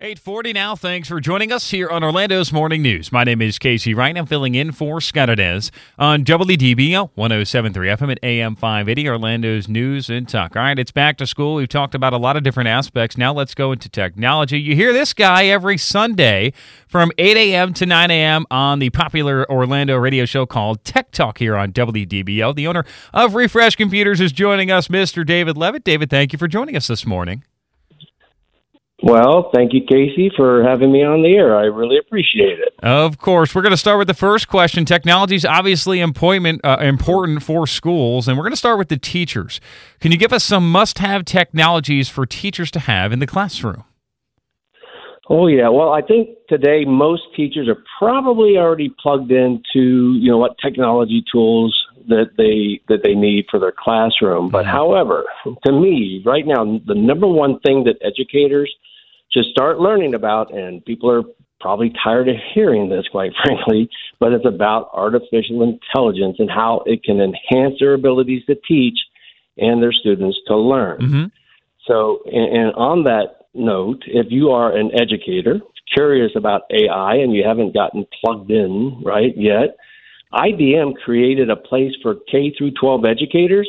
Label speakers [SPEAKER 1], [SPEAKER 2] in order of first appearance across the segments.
[SPEAKER 1] 840 now. Thanks for joining us here on Orlando's Morning News. My name is Casey Wright. I'm filling in for Scott Anez on WDBO 107.3 FM at AM 580, Orlando's News and Talk. All right, it's back to school. We've talked about a lot of different aspects. Now let's go into technology. You hear this guy every Sunday from 8 a.m. to 9 a.m. on the popular Orlando radio show called Tech Talk here on WDBO. The owner of Refresh Computers is joining us, Mr. David Leavitt. David, thank you for joining us this morning.
[SPEAKER 2] Well, thank you, Casey, for having me on the air. I really appreciate it.
[SPEAKER 1] Of course. We're going to start with the first question. Technology is obviously important, uh, important for schools, and we're going to start with the teachers. Can you give us some must have technologies for teachers to have in the classroom?
[SPEAKER 2] Oh yeah, well I think today most teachers are probably already plugged into you know what technology tools that they that they need for their classroom. But mm-hmm. however, to me right now the number one thing that educators to start learning about, and people are probably tired of hearing this, quite frankly, but it's about artificial intelligence and how it can enhance their abilities to teach and their students to learn. Mm-hmm. So, and, and on that note, if you are an educator curious about AI and you haven't gotten plugged in right yet, IBM created a place for K through 12 educators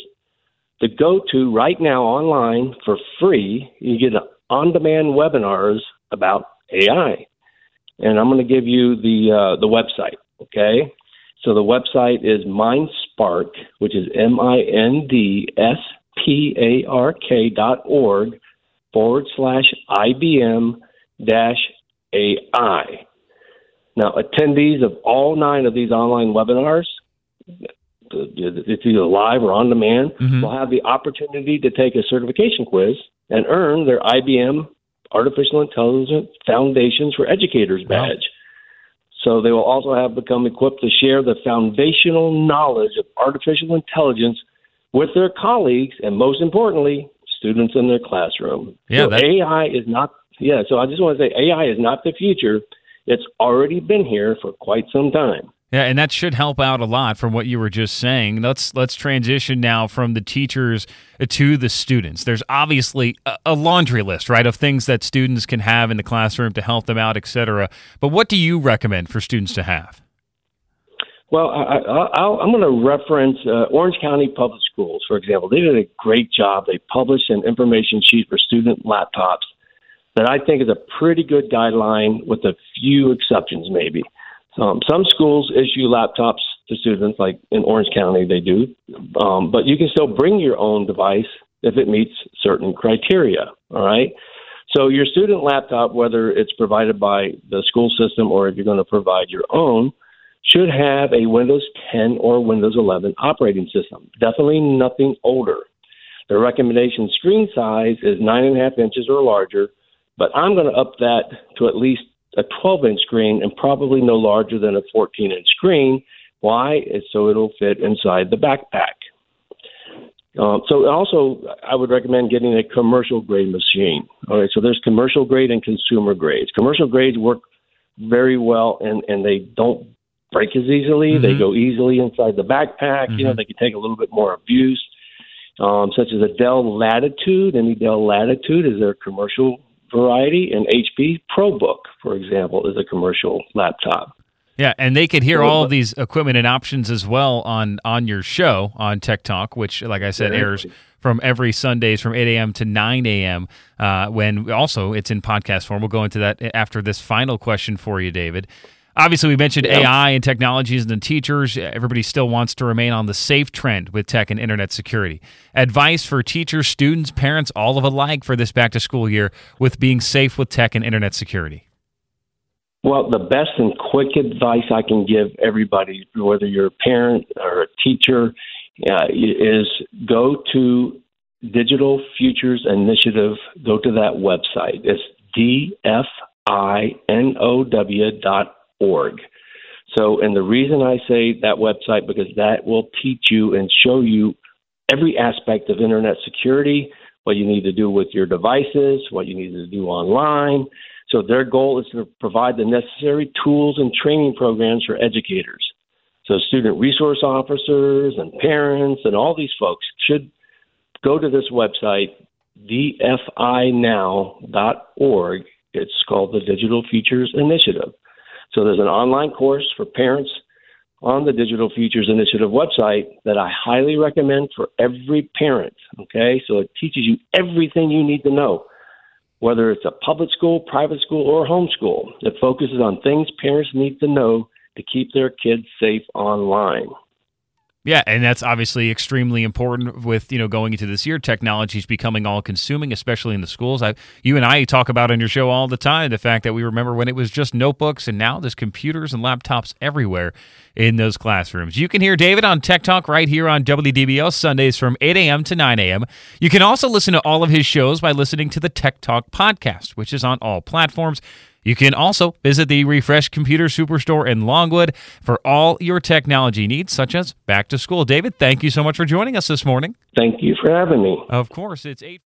[SPEAKER 2] to go to right now online for free. You get on demand webinars about AI. And I'm going to give you the uh, the website, okay? So the website is MindSpark, which is M I N D S P A R K dot org forward slash IBM dash AI. Now, attendees of all nine of these online webinars, it's either live or on demand, mm-hmm. will have the opportunity to take a certification quiz and earn their IBM Artificial Intelligence Foundations for Educators badge. Wow. So they will also have become equipped to share the foundational knowledge of artificial intelligence with their colleagues and most importantly, students in their classroom. Yeah, so. AI is not yeah, so I just want to say AI is not the future. It's already been here for quite some time.
[SPEAKER 1] Yeah, and that should help out a lot from what you were just saying. Let's let's transition now from the teachers to the students. There's obviously a, laundry list, right, of things that students can have in the classroom to help them out, etc. But what do you recommend for students to have?
[SPEAKER 2] Well, I, am going to reference uh, Orange County Public Schools, for example. They did a great job. They published an information sheet for student laptops that I think is a pretty good guideline, with a few exceptions, maybe. Um, some schools issue laptops to students, like in Orange County, they do, um, but you can still bring your own device if it meets certain criteria. All right. So your student laptop, whether it's provided by the school system or if you're going to provide your own, should have a Windows 10 or Windows 11 operating system. Definitely nothing older. The recommendation screen size is nine and a half inches or larger, but I'm going to up that to at least a 12 inch screen and probably no larger than a 14 inch screen. Why? It's so it'll fit inside the backpack. Um, so also, I would recommend getting a commercial grade machine. All right, so there's commercial grade and consumer grades. Commercial grades work very well, and and they don't break as easily. Mm-hmm. They go easily inside the backpack. Mm-hmm. You know, mm-hmm. they can take a little bit more abuse. Um, such as a Dell Latitude. Any Dell Latitude is their commercial variety, and HP ProBook, for example, is a commercial laptop.
[SPEAKER 1] Yeah, and they could hear all of these equipment and options as well on on your show on Tech Talk, which, like I said, airs from every Sundays from 8 a.m. to 9 a.m. Uh, when also it's in podcast form. We'll go into that after this final question for you, David. Obviously, we mentioned yeah. AI and technologies and the teachers. Everybody still wants to remain on the safe trend with tech and internet security. Advice for teachers, students, parents, all of alike for this back to school year with being safe with tech and internet security.
[SPEAKER 2] Well, the best and quick advice I can give everybody, whether you're a parent or a teacher, uh, is go to Digital Futures Initiative. Go to that website. It's dfinow dot org. So, and the reason I say that website because that will teach you and show you every aspect of internet security, what you need to do with your devices, what you need to do online. So, their goal is to provide the necessary tools and training programs for educators. So, student resource officers and parents and all these folks should go to this website, dfinow.org, It's called the Digital Futures Initiative. So there's an online course for parents on the Digital Futures Initiative website that I highly recommend for every parent. Okay, so it teaches you everything you need to know, whether it's a public school, private school, or homeschool. It focuses on things parents need to know to keep their kids safe online.
[SPEAKER 1] Yeah, and that's obviously extremely important with, you know, going into this year. Technology is becoming all consuming, especially in the schools. I, you and I talk about on your show all the time the fact that we remember when it was just notebooks and now there's computers and laptops everywhere in those classrooms. You can hear David on Tech Talk right here on WDBO Sundays from 8 a.m. to 9 a.m. You can also listen to all of his shows by listening to the Tech Talk podcast, which is on all platforms. You can also visit the Refresh Computer Superstore in Longwood for all your technology needs, such as back to school. David, thank you so much for joining us this morning.
[SPEAKER 2] Thank you for having me.
[SPEAKER 1] Of course, it's 8.